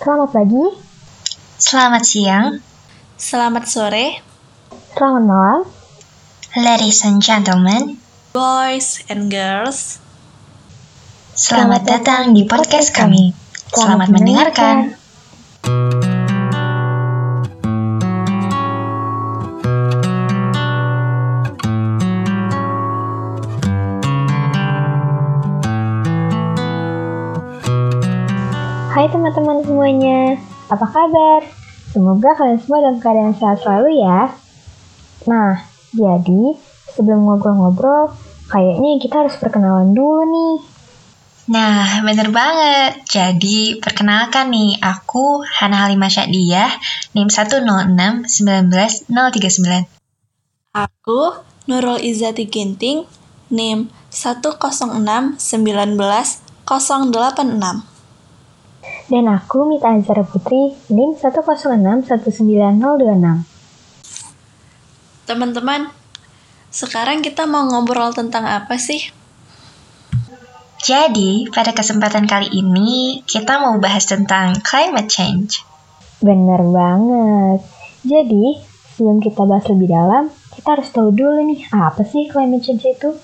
Selamat pagi, Selamat siang, Selamat sore, selamat malam, ladies and gentlemen. boys and girls. Selamat datang di podcast kami. Selamat mendengarkan. Hai semuanya, apa kabar? Semoga kalian semua dalam keadaan sehat selalu ya. Nah, jadi sebelum ngobrol-ngobrol, kayaknya kita harus perkenalan dulu nih. Nah, bener banget. Jadi, perkenalkan nih, aku Hana Halimah Syadiah, NIM 106-19-039. Aku Nurul Izzati Ginting, NIM 106-19-086. Dan aku Mita Azhara Putri, NIM 106-19026. Teman-teman, sekarang kita mau ngobrol tentang apa sih? Jadi, pada kesempatan kali ini, kita mau bahas tentang climate change. Bener banget. Jadi, sebelum kita bahas lebih dalam, kita harus tahu dulu nih, apa sih climate change itu?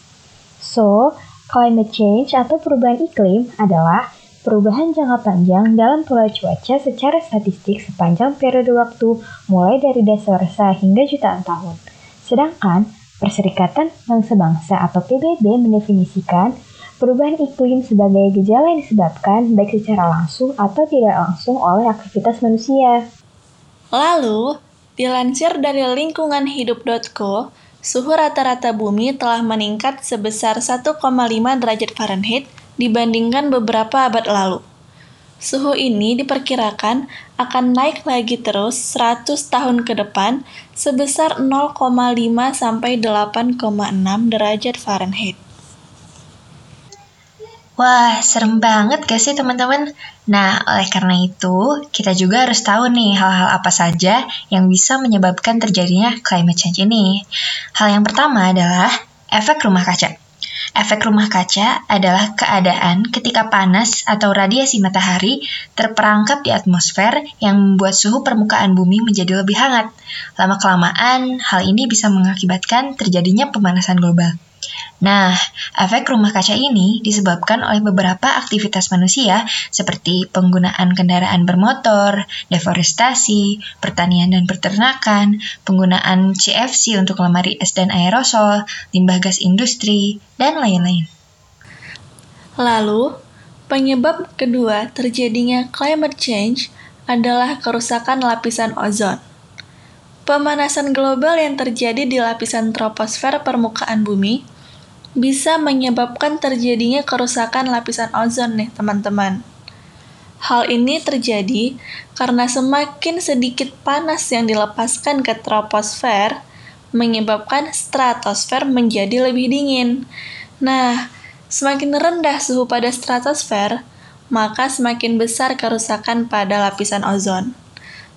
So, climate change atau perubahan iklim adalah perubahan jangka panjang dalam pola cuaca secara statistik sepanjang periode waktu mulai dari dasawarsa hingga jutaan tahun. Sedangkan, Perserikatan Bangsa-Bangsa atau PBB mendefinisikan perubahan iklim sebagai gejala yang disebabkan baik secara langsung atau tidak langsung oleh aktivitas manusia. Lalu, dilansir dari lingkunganhidup.co, suhu rata-rata bumi telah meningkat sebesar 1,5 derajat Fahrenheit dibandingkan beberapa abad lalu. Suhu ini diperkirakan akan naik lagi terus 100 tahun ke depan sebesar 0,5 sampai 8,6 derajat Fahrenheit. Wah, serem banget gak sih teman-teman? Nah, oleh karena itu, kita juga harus tahu nih hal-hal apa saja yang bisa menyebabkan terjadinya climate change ini. Hal yang pertama adalah efek rumah kaca. Efek rumah kaca adalah keadaan ketika panas atau radiasi matahari terperangkap di atmosfer yang membuat suhu permukaan bumi menjadi lebih hangat. Lama-kelamaan, hal ini bisa mengakibatkan terjadinya pemanasan global. Nah, efek rumah kaca ini disebabkan oleh beberapa aktivitas manusia seperti penggunaan kendaraan bermotor, deforestasi, pertanian dan peternakan, penggunaan CFC untuk lemari es dan aerosol, limbah gas industri, dan lain-lain. Lalu, penyebab kedua terjadinya climate change adalah kerusakan lapisan ozon. Pemanasan global yang terjadi di lapisan troposfer permukaan bumi bisa menyebabkan terjadinya kerusakan lapisan ozon nih teman-teman. Hal ini terjadi karena semakin sedikit panas yang dilepaskan ke troposfer menyebabkan stratosfer menjadi lebih dingin. Nah, semakin rendah suhu pada stratosfer, maka semakin besar kerusakan pada lapisan ozon.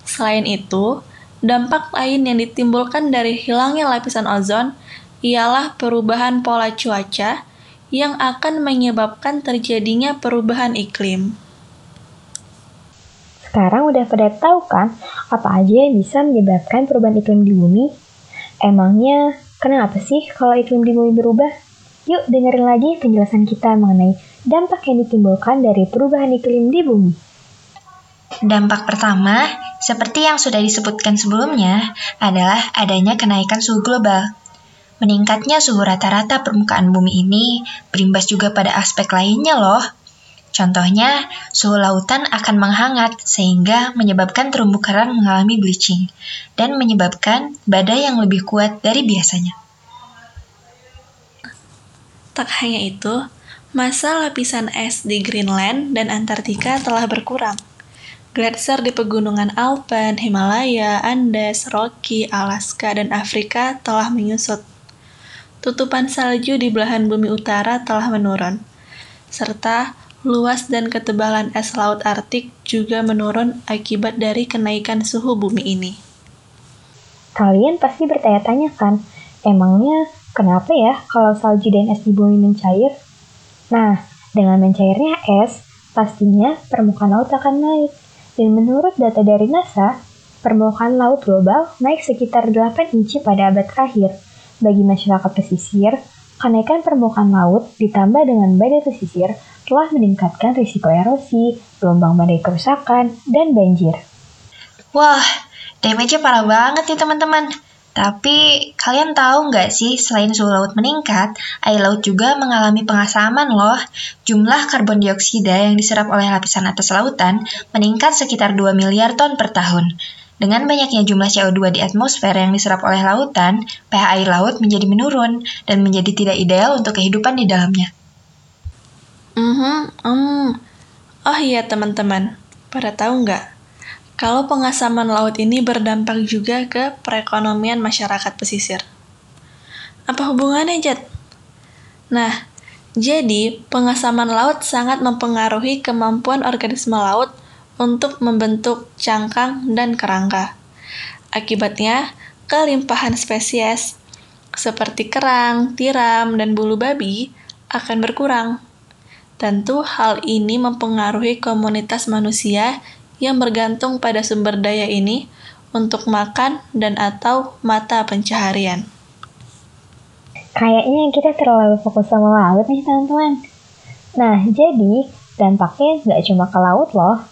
Selain itu, dampak lain yang ditimbulkan dari hilangnya lapisan ozon ialah perubahan pola cuaca yang akan menyebabkan terjadinya perubahan iklim. Sekarang udah pada tahu kan apa aja yang bisa menyebabkan perubahan iklim di bumi? Emangnya kenapa sih kalau iklim di bumi berubah? Yuk dengerin lagi penjelasan kita mengenai dampak yang ditimbulkan dari perubahan iklim di bumi. Dampak pertama, seperti yang sudah disebutkan sebelumnya, adalah adanya kenaikan suhu global. Meningkatnya suhu rata-rata permukaan bumi ini berimbas juga pada aspek lainnya loh. Contohnya, suhu lautan akan menghangat sehingga menyebabkan terumbu karang mengalami bleaching dan menyebabkan badai yang lebih kuat dari biasanya. Tak hanya itu, masa lapisan es di Greenland dan Antartika telah berkurang. Gletser di pegunungan Alpen, Himalaya, Andes, Rocky, Alaska, dan Afrika telah menyusut. Tutupan salju di belahan bumi utara telah menurun, serta luas dan ketebalan es laut Arktik juga menurun akibat dari kenaikan suhu bumi ini. Kalian pasti bertanya-tanya kan, emangnya kenapa ya kalau salju dan es di bumi mencair? Nah, dengan mencairnya es, pastinya permukaan laut akan naik. Dan menurut data dari NASA, permukaan laut global naik sekitar 8 inci pada abad terakhir. Bagi masyarakat pesisir, kenaikan permukaan laut ditambah dengan badai pesisir telah meningkatkan risiko erosi, gelombang badai kerusakan, dan banjir. Wah, damage-nya parah banget nih teman-teman. Tapi kalian tahu nggak sih, selain suhu laut meningkat, air laut juga mengalami pengasaman loh. Jumlah karbon dioksida yang diserap oleh lapisan atas lautan meningkat sekitar 2 miliar ton per tahun. Dengan banyaknya jumlah CO2 di atmosfer yang diserap oleh lautan, pH air laut menjadi menurun dan menjadi tidak ideal untuk kehidupan di dalamnya. Mm um. Oh iya teman-teman, pada tahu nggak kalau pengasaman laut ini berdampak juga ke perekonomian masyarakat pesisir. Apa hubungannya, Jad? Nah, jadi pengasaman laut sangat mempengaruhi kemampuan organisme laut untuk membentuk cangkang dan kerangka. Akibatnya, kelimpahan spesies seperti kerang, tiram, dan bulu babi akan berkurang. Tentu hal ini mempengaruhi komunitas manusia yang bergantung pada sumber daya ini untuk makan dan atau mata pencaharian. Kayaknya kita terlalu fokus sama laut nih teman-teman. Nah, jadi dampaknya nggak cuma ke laut loh.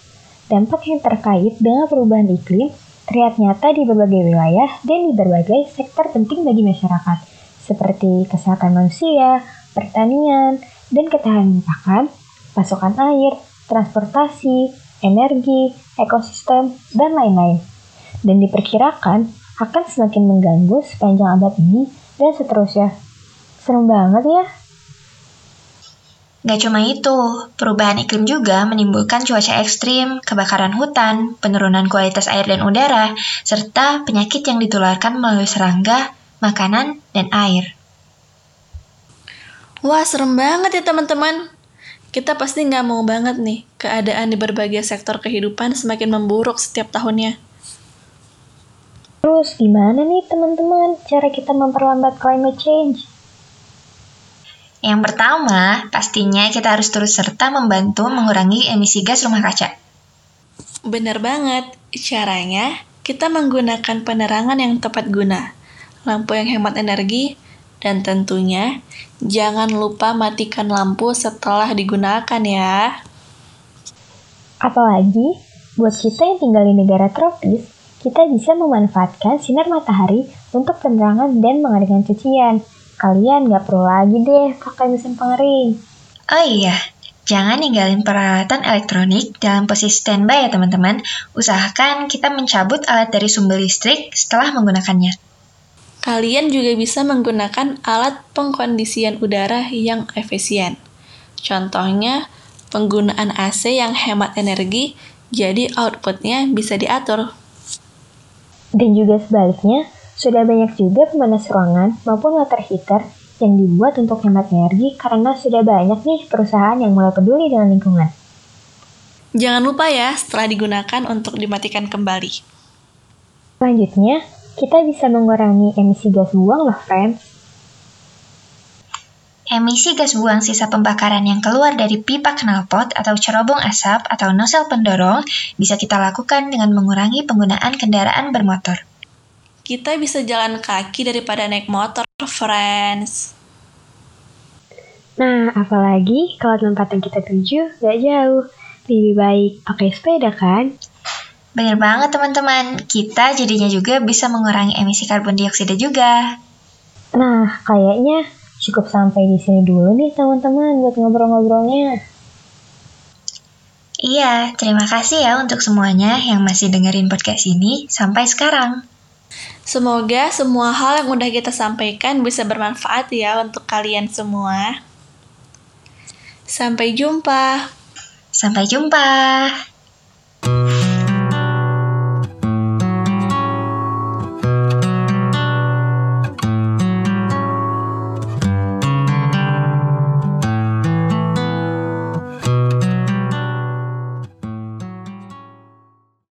Dampak yang terkait dengan perubahan iklim terlihat nyata di berbagai wilayah dan di berbagai sektor penting bagi masyarakat, seperti kesehatan manusia, pertanian, dan ketahanan pakan, pasokan air, transportasi, energi, ekosistem, dan lain-lain. Dan diperkirakan akan semakin mengganggu sepanjang abad ini dan seterusnya. Serem banget ya. Gak cuma itu, perubahan iklim juga menimbulkan cuaca ekstrim, kebakaran hutan, penurunan kualitas air dan udara, serta penyakit yang ditularkan melalui serangga, makanan, dan air. Wah, serem banget ya teman-teman kita pasti nggak mau banget nih keadaan di berbagai sektor kehidupan semakin memburuk setiap tahunnya. Terus gimana nih teman-teman cara kita memperlambat climate change? Yang pertama, pastinya kita harus terus serta membantu mengurangi emisi gas rumah kaca. Bener banget, caranya kita menggunakan penerangan yang tepat guna, lampu yang hemat energi, dan tentunya, jangan lupa matikan lampu setelah digunakan ya. Apalagi, buat kita yang tinggal di negara tropis, kita bisa memanfaatkan sinar matahari untuk penerangan dan mengadakan cucian. Kalian nggak perlu lagi deh pakai mesin pengering. Oh iya, jangan ninggalin peralatan elektronik dalam posisi standby ya teman-teman. Usahakan kita mencabut alat dari sumber listrik setelah menggunakannya. Kalian juga bisa menggunakan alat pengkondisian udara yang efisien. Contohnya, penggunaan AC yang hemat energi, jadi outputnya bisa diatur. Dan juga sebaliknya, sudah banyak juga pemanas ruangan maupun water heater yang dibuat untuk hemat energi karena sudah banyak nih perusahaan yang mulai peduli dengan lingkungan. Jangan lupa ya setelah digunakan untuk dimatikan kembali. Selanjutnya, kita bisa mengurangi emisi gas buang loh, friends. Emisi gas buang sisa pembakaran yang keluar dari pipa knalpot atau cerobong asap atau nosel pendorong bisa kita lakukan dengan mengurangi penggunaan kendaraan bermotor. Kita bisa jalan kaki daripada naik motor, friends. Nah, apalagi kalau tempat yang kita tuju gak jauh. Lebih baik pakai sepeda kan? Bener banget teman-teman, kita jadinya juga bisa mengurangi emisi karbon dioksida juga. Nah, kayaknya cukup sampai di sini dulu nih teman-teman buat ngobrol-ngobrolnya. Iya, terima kasih ya untuk semuanya yang masih dengerin podcast ini sampai sekarang. Semoga semua hal yang udah kita sampaikan bisa bermanfaat ya untuk kalian semua. Sampai jumpa. Sampai jumpa.